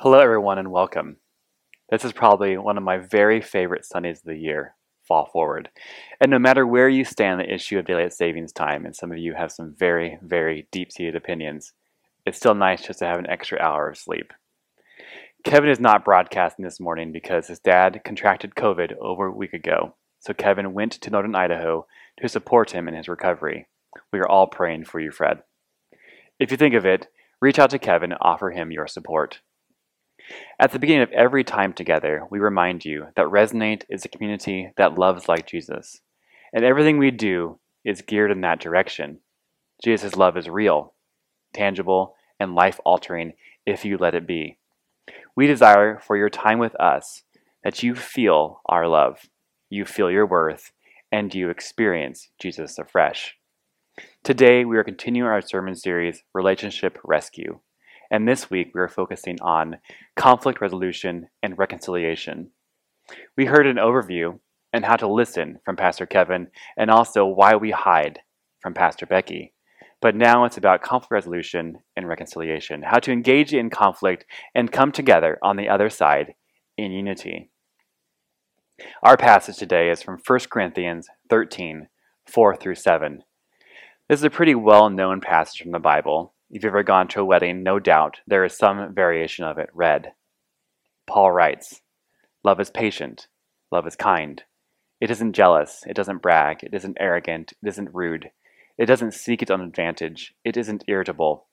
Hello, everyone, and welcome. This is probably one of my very favorite Sundays of the year, Fall Forward. And no matter where you stand on the issue of daylight savings time, and some of you have some very, very deep seated opinions, it's still nice just to have an extra hour of sleep. Kevin is not broadcasting this morning because his dad contracted COVID over a week ago, so Kevin went to Northern Idaho to support him in his recovery. We are all praying for you, Fred. If you think of it, reach out to Kevin and offer him your support. At the beginning of every time together, we remind you that Resonate is a community that loves like Jesus, and everything we do is geared in that direction. Jesus' love is real, tangible, and life altering if you let it be. We desire for your time with us that you feel our love, you feel your worth, and you experience Jesus afresh. Today, we are continuing our sermon series, Relationship Rescue. And this week we are focusing on conflict resolution and reconciliation. We heard an overview and how to listen from Pastor Kevin and also why we hide from Pastor Becky. But now it's about conflict resolution and reconciliation, how to engage in conflict and come together on the other side in unity. Our passage today is from 1 Corinthians 13 4 through 7. This is a pretty well known passage from the Bible, if you've ever gone to a wedding, no doubt there is some variation of it read. Paul writes Love is patient, love is kind. It isn't jealous, it doesn't brag, it isn't arrogant, it isn't rude, it doesn't seek its own advantage, it isn't irritable.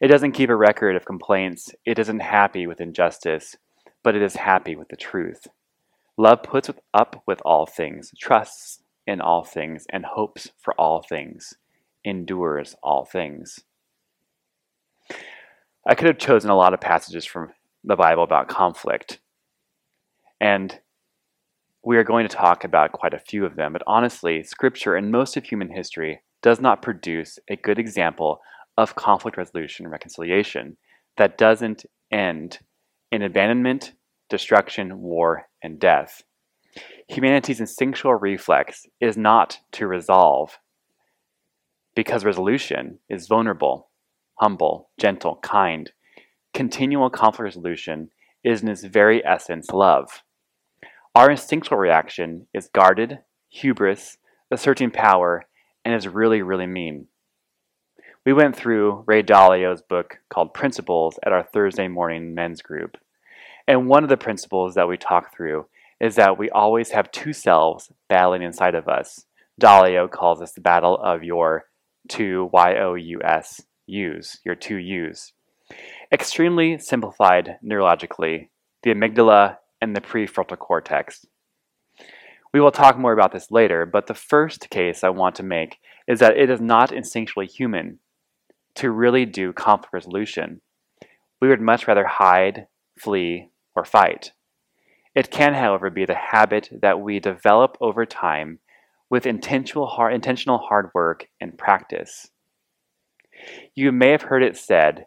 It doesn't keep a record of complaints, it isn't happy with injustice, but it is happy with the truth. Love puts up with all things, trusts in all things, and hopes for all things, endures all things. I could have chosen a lot of passages from the Bible about conflict. And we are going to talk about quite a few of them. But honestly, Scripture and most of human history does not produce a good example of conflict resolution and reconciliation that doesn't end in abandonment, destruction, war, and death. Humanity's instinctual reflex is not to resolve because resolution is vulnerable humble, gentle, kind. Continual conflict resolution is in its very essence love. Our instinctual reaction is guarded, hubris, asserting power, and is really, really mean. We went through Ray Dalio's book called Principles at our Thursday morning men's group. And one of the principles that we talk through is that we always have two selves battling inside of us. Dalio calls this the battle of your two Y O U S U's, your two U's. Extremely simplified neurologically, the amygdala and the prefrontal cortex. We will talk more about this later, but the first case I want to make is that it is not instinctually human to really do conflict resolution. We would much rather hide, flee, or fight. It can, however, be the habit that we develop over time with intentional hard, intentional hard work and practice. You may have heard it said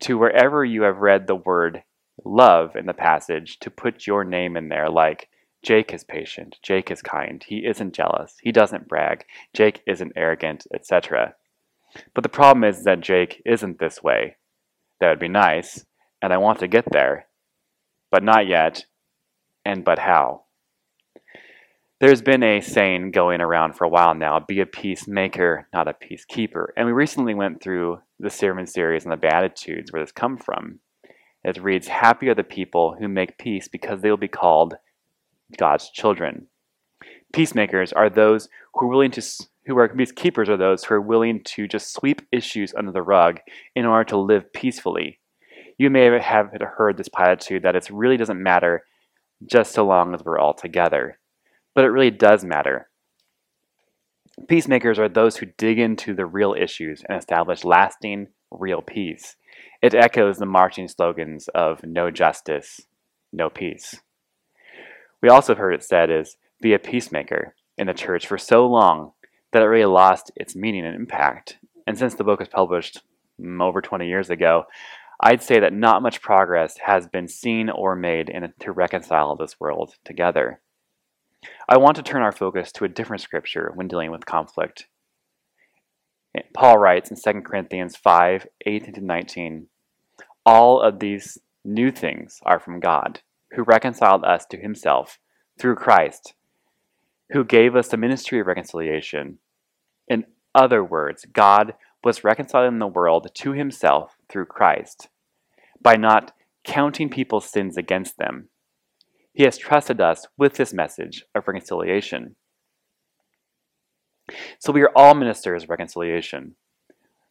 to wherever you have read the word love in the passage to put your name in there, like Jake is patient, Jake is kind, he isn't jealous, he doesn't brag, Jake isn't arrogant, etc. But the problem is that Jake isn't this way. That would be nice, and I want to get there, but not yet, and but how? There's been a saying going around for a while now be a peacemaker, not a peacekeeper. And we recently went through the sermon series on the Beatitudes where this come from. It reads, Happy are the people who make peace because they will be called God's children. Peacemakers are those who are willing to who are peacekeepers are those who are willing to just sweep issues under the rug in order to live peacefully. You may have heard this platitude that it really doesn't matter just so long as we're all together but it really does matter. Peacemakers are those who dig into the real issues and establish lasting, real peace. It echoes the marching slogans of no justice, no peace. We also have heard it said is be a peacemaker in the church for so long that it really lost its meaning and impact. And since the book was published mm, over 20 years ago, I'd say that not much progress has been seen or made in, to reconcile this world together. I want to turn our focus to a different scripture when dealing with conflict. Paul writes in 2 Corinthians 5 18 to 19, All of these new things are from God, who reconciled us to himself through Christ, who gave us the ministry of reconciliation. In other words, God was reconciling the world to himself through Christ by not counting people's sins against them. He has trusted us with this message of reconciliation. So we are all ministers of reconciliation.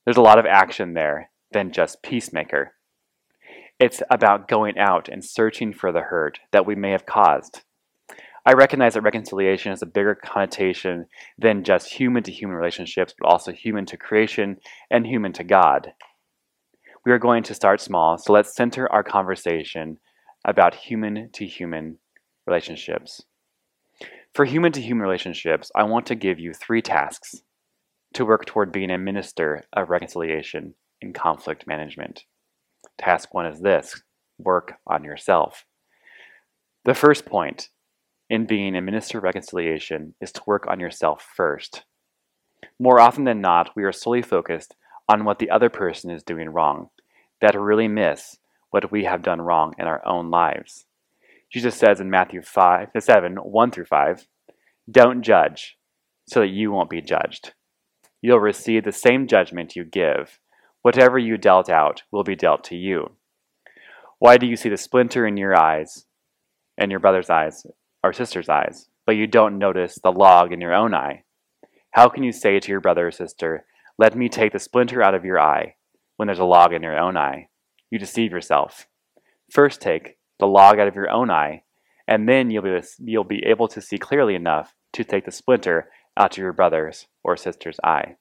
There's a lot of action there than just peacemaker. It's about going out and searching for the hurt that we may have caused. I recognize that reconciliation has a bigger connotation than just human to human relationships, but also human to creation and human to God. We are going to start small, so let's center our conversation about human to human relationships. For human to human relationships, I want to give you three tasks to work toward being a minister of reconciliation in conflict management. Task one is this work on yourself. The first point in being a minister of reconciliation is to work on yourself first. More often than not, we are solely focused on what the other person is doing wrong, that really miss what we have done wrong in our own lives. Jesus says in Matthew 5, uh, 7, 1 through 5, Don't judge, so that you won't be judged. You'll receive the same judgment you give. Whatever you dealt out will be dealt to you. Why do you see the splinter in your eyes, in your brother's eyes, or sister's eyes, but you don't notice the log in your own eye? How can you say to your brother or sister, Let me take the splinter out of your eye, when there's a log in your own eye? You deceive yourself. First take the log out of your own eye, and then you'll be, you'll be able to see clearly enough to take the splinter out of your brother's or sister's eye.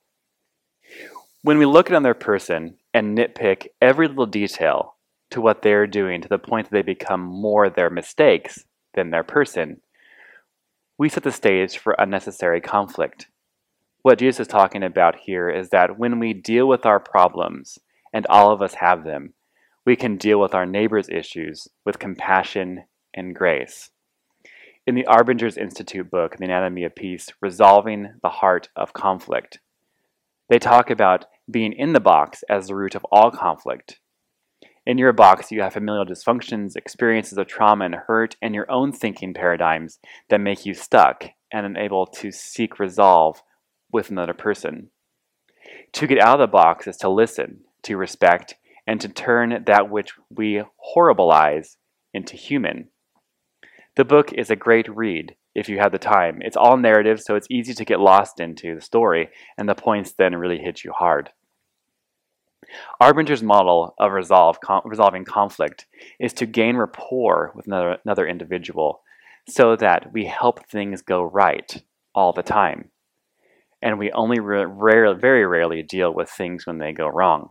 When we look at another person and nitpick every little detail to what they're doing to the point that they become more their mistakes than their person, we set the stage for unnecessary conflict. What Jesus is talking about here is that when we deal with our problems, and all of us have them, we can deal with our neighbor's issues with compassion and grace. In the Arbinger's Institute book, The Anatomy of Peace, Resolving the Heart of Conflict, they talk about being in the box as the root of all conflict. In your box, you have familial dysfunctions, experiences of trauma and hurt, and your own thinking paradigms that make you stuck and unable to seek resolve with another person. To get out of the box is to listen, to respect, and to turn that which we horribilize into human. The book is a great read if you have the time. It's all narrative, so it's easy to get lost into the story, and the points then really hit you hard. Arbinger's model of resolve, com- resolving conflict is to gain rapport with another, another individual so that we help things go right all the time. And we only re- rare, very rarely deal with things when they go wrong.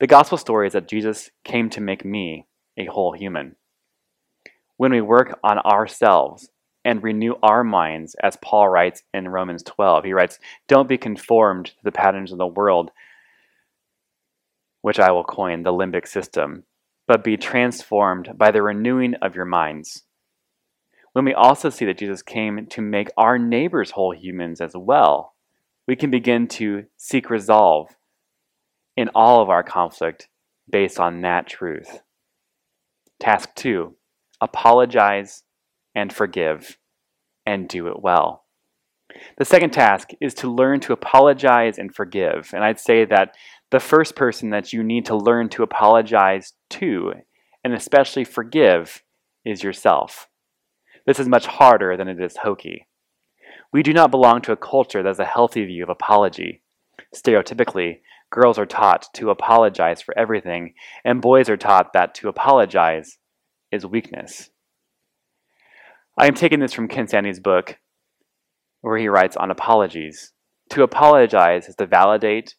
The gospel story is that Jesus came to make me a whole human. When we work on ourselves and renew our minds, as Paul writes in Romans 12, he writes, Don't be conformed to the patterns of the world, which I will coin the limbic system, but be transformed by the renewing of your minds. When we also see that Jesus came to make our neighbors whole humans as well, we can begin to seek resolve in all of our conflict based on that truth. Task two apologize and forgive and do it well. The second task is to learn to apologize and forgive. And I'd say that the first person that you need to learn to apologize to, and especially forgive, is yourself. This is much harder than it is hokey. We do not belong to a culture that has a healthy view of apology. Stereotypically, girls are taught to apologize for everything, and boys are taught that to apologize is weakness. I am taking this from Ken Sande's book, where he writes on apologies. To apologize is to validate,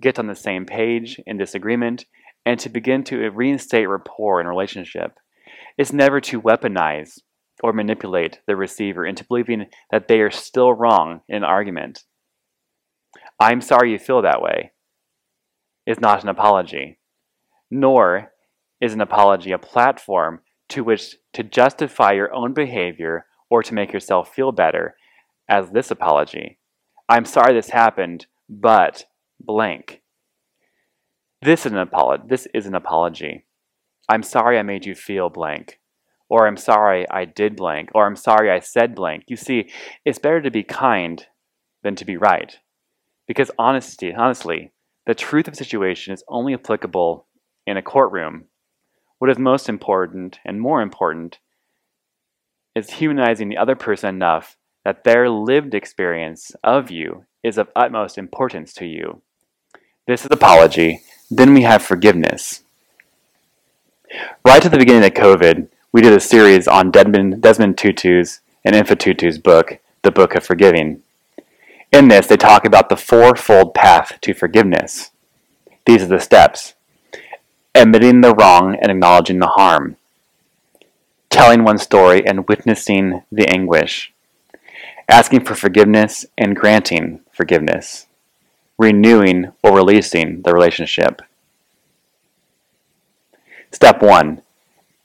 get on the same page in disagreement, and to begin to reinstate rapport in relationship. It's never to weaponize or manipulate the receiver into believing that they are still wrong in an argument. I'm sorry you feel that way is not an apology, nor is an apology a platform to which to justify your own behavior or to make yourself feel better, as this apology. I'm sorry this happened, but blank. This is an apology. This is an apology. I'm sorry I made you feel blank. Or I'm sorry I did blank. Or I'm sorry I said blank. You see, it's better to be kind than to be right. Because honesty, honestly, the truth of a situation is only applicable in a courtroom. What is most important and more important is humanizing the other person enough that their lived experience of you is of utmost importance to you. This is apology. Then we have forgiveness. Right at the beginning of COVID, we did a series on Desmond, Desmond Tutu's and Mpho Tutu's book, The Book of Forgiving. In this, they talk about the fourfold path to forgiveness. These are the steps admitting the wrong and acknowledging the harm, telling one's story and witnessing the anguish, asking for forgiveness and granting forgiveness, renewing or releasing the relationship. Step one,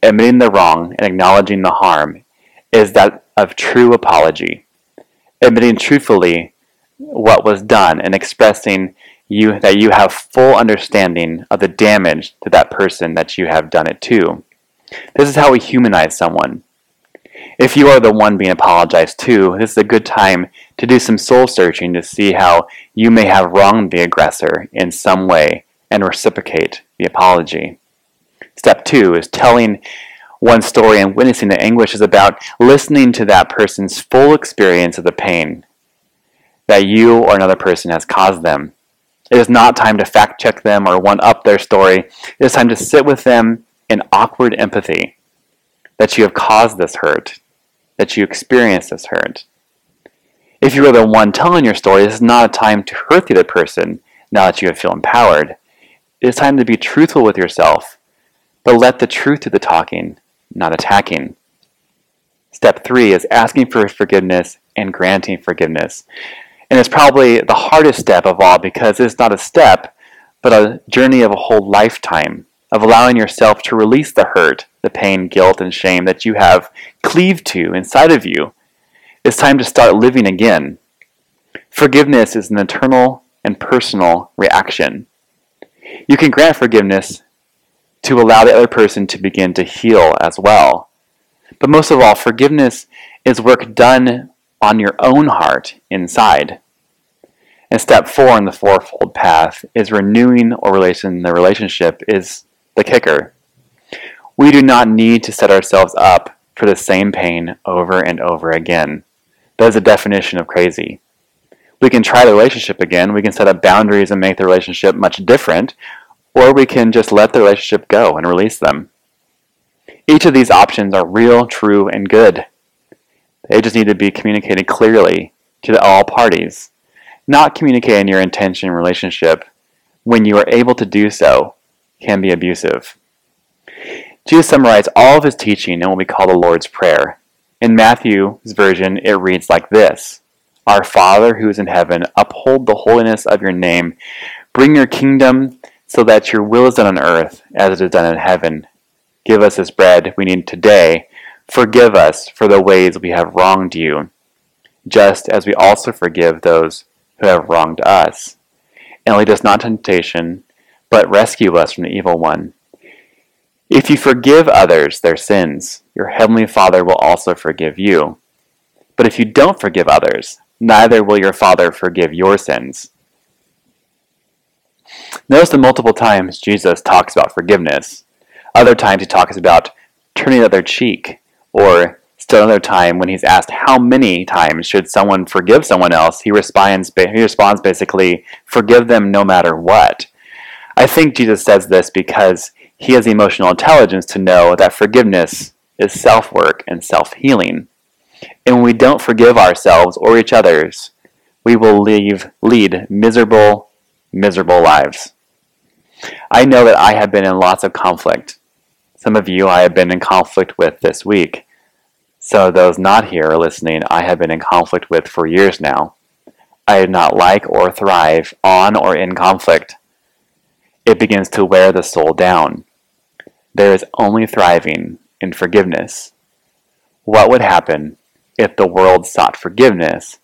admitting the wrong and acknowledging the harm, is that of true apology. Admitting truthfully what was done and expressing you that you have full understanding of the damage to that person that you have done it to. This is how we humanize someone. If you are the one being apologized to, this is a good time to do some soul searching to see how you may have wronged the aggressor in some way and reciprocate the apology. Step two is telling one story and witnessing the anguish is about listening to that person's full experience of the pain that you or another person has caused them. It is not time to fact check them or one up their story. It is time to sit with them in awkward empathy that you have caused this hurt, that you experienced this hurt. If you are the one telling your story, this is not a time to hurt the other person now that you feel empowered. It is time to be truthful with yourself, but let the truth do the talking, not attacking. Step three is asking for forgiveness and granting forgiveness. And it's probably the hardest step of all because it's not a step, but a journey of a whole lifetime of allowing yourself to release the hurt, the pain, guilt, and shame that you have cleaved to inside of you. It's time to start living again. Forgiveness is an internal and personal reaction. You can grant forgiveness to allow the other person to begin to heal as well. But most of all, forgiveness is work done on your own heart inside. And step four in the fourfold path is renewing or relation the relationship is the kicker. We do not need to set ourselves up for the same pain over and over again. That is a definition of crazy. We can try the relationship again, we can set up boundaries and make the relationship much different, or we can just let the relationship go and release them. Each of these options are real, true, and good. They just need to be communicated clearly to all parties. Not communicating your intention in relationship when you are able to do so can be abusive. Jesus summarized all of his teaching in what we call the Lord's Prayer. In Matthew's version, it reads like this Our Father who is in heaven, uphold the holiness of your name. Bring your kingdom so that your will is done on earth as it is done in heaven. Give us this bread we need today Forgive us for the ways we have wronged you, just as we also forgive those who have wronged us. And lead us not into temptation, but rescue us from the evil one. If you forgive others their sins, your heavenly Father will also forgive you. But if you don't forgive others, neither will your Father forgive your sins. Notice the multiple times Jesus talks about forgiveness. Other times he talks about turning the other cheek, or still another time when he's asked how many times should someone forgive someone else, he responds, he responds basically, forgive them no matter what. I think Jesus says this because he has emotional intelligence to know that forgiveness is self work and self healing. And when we don't forgive ourselves or each others, we will leave, lead miserable, miserable lives. I know that I have been in lots of conflict. Some of you I have been in conflict with this week. So those not here listening, I have been in conflict with for years now. I do not like or thrive on or in conflict. It begins to wear the soul down. There is only thriving in forgiveness. What would happen if the world sought forgiveness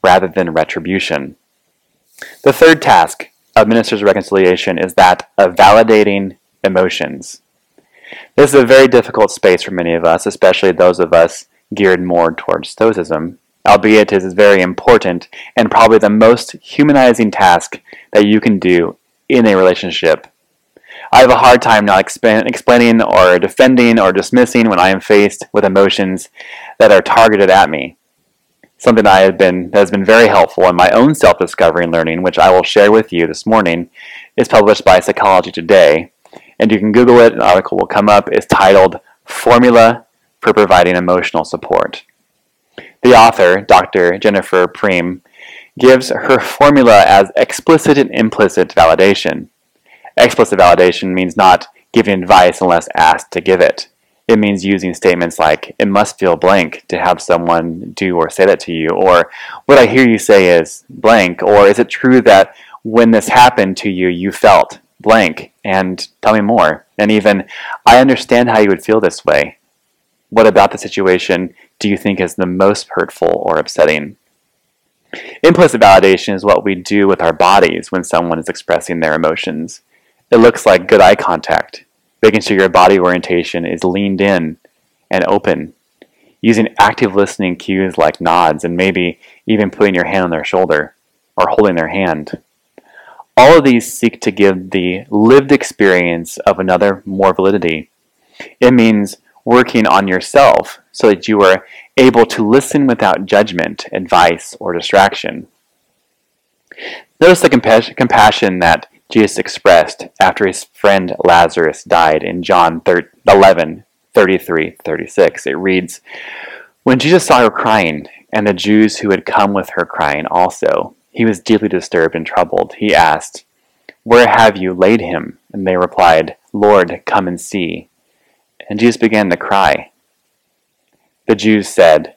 rather than retribution? The third task of ministers' reconciliation is that of validating emotions. This is a very difficult space for many of us, especially those of us geared more towards Stoicism, albeit it is very important and probably the most humanizing task that you can do in a relationship. I have a hard time not exp- explaining or defending or dismissing when I am faced with emotions that are targeted at me. Something I have been that has been very helpful in my own self-discovery and learning, which I will share with you this morning, is published by Psychology Today, and you can Google it. An article will come up. It's titled "Formula for Providing Emotional Support." The author, Dr. Jennifer Prieme, gives her formula as explicit and implicit validation. Explicit validation means not giving advice unless asked to give it. It means using statements like, it must feel blank to have someone do or say that to you, or what I hear you say is blank, or is it true that when this happened to you, you felt blank, and tell me more. And even, I understand how you would feel this way. What about the situation do you think is the most hurtful or upsetting? Implicit validation is what we do with our bodies when someone is expressing their emotions. It looks like good eye contact, making sure your body orientation is leaned in and open, using active listening cues like nods and maybe even putting your hand on their shoulder or holding their hand. All of these seek to give the lived experience of another more validity. It means working on yourself so that you are able to listen without judgment, advice, or distraction. Notice the compa- compassion that Jesus expressed after his friend Lazarus died in John 11 33 36. It reads, When Jesus saw her crying, and the Jews who had come with her crying also, he was deeply disturbed and troubled. He asked, Where have you laid him? And they replied, Lord, come and see. And Jesus began to cry. The Jews said,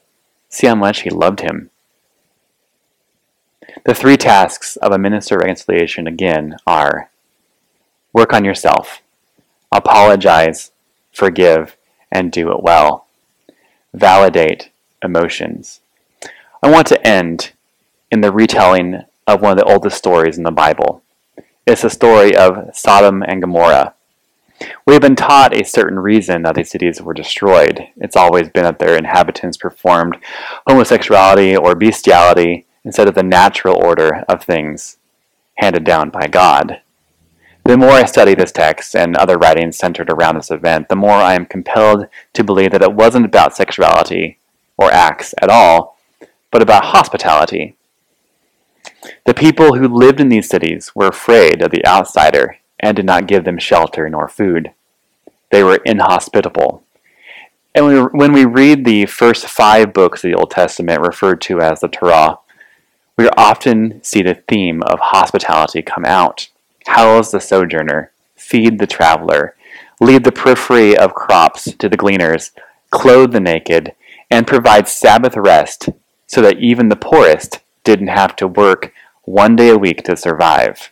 See how much he loved him. The three tasks of a minister of reconciliation again are work on yourself, apologize, forgive, and do it well. Validate emotions. I want to end in the retelling of one of the oldest stories in the Bible. It's the story of Sodom and Gomorrah. We have been taught a certain reason that these cities were destroyed. It's always been that their inhabitants performed homosexuality or bestiality instead of the natural order of things handed down by God. The more I study this text and other writings centered around this event, the more I am compelled to believe that it wasn't about sexuality or acts at all, but about hospitality. The people who lived in these cities were afraid of the outsider and did not give them shelter nor food. They were inhospitable. And when we read the first five books of the Old Testament, referred to as the Torah, we often see the theme of hospitality come out. House the sojourner, feed the traveler, lead the periphery of crops to the gleaners, clothe the naked, and provide Sabbath rest so that even the poorest didn't have to work one day a week to survive.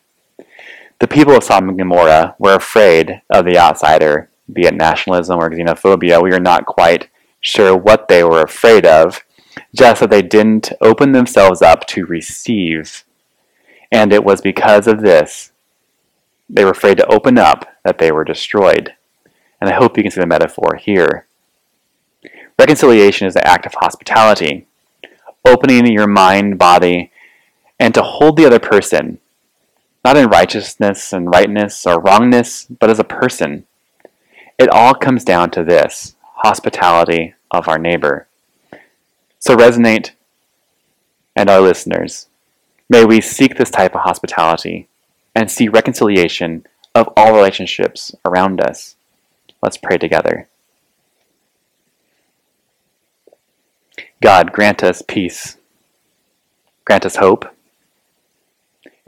The people of Sodom and Gomorrah were afraid of the outsider, be it nationalism or xenophobia. We are not quite sure what they were afraid of, just that they didn't open themselves up to receive. And it was because of this they were afraid to open up that they were destroyed. And I hope you can see the metaphor here. Reconciliation is the act of hospitality, opening your mind, body, and to hold the other person, not in righteousness and rightness or wrongness, but as a person. It all comes down to this hospitality of our neighbor. So, resonate and our listeners, may we seek this type of hospitality and see reconciliation of all relationships around us. Let's pray together. God, grant us peace. Grant us hope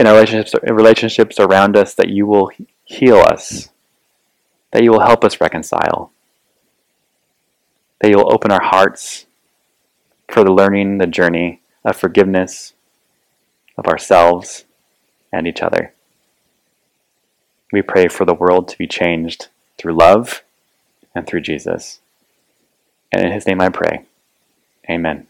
in our relationships, relationships around us that you will heal us, that you will help us reconcile, that you will open our hearts for the learning, the journey of forgiveness of ourselves and each other. We pray for the world to be changed through love and through Jesus. And in his name I pray. Amen.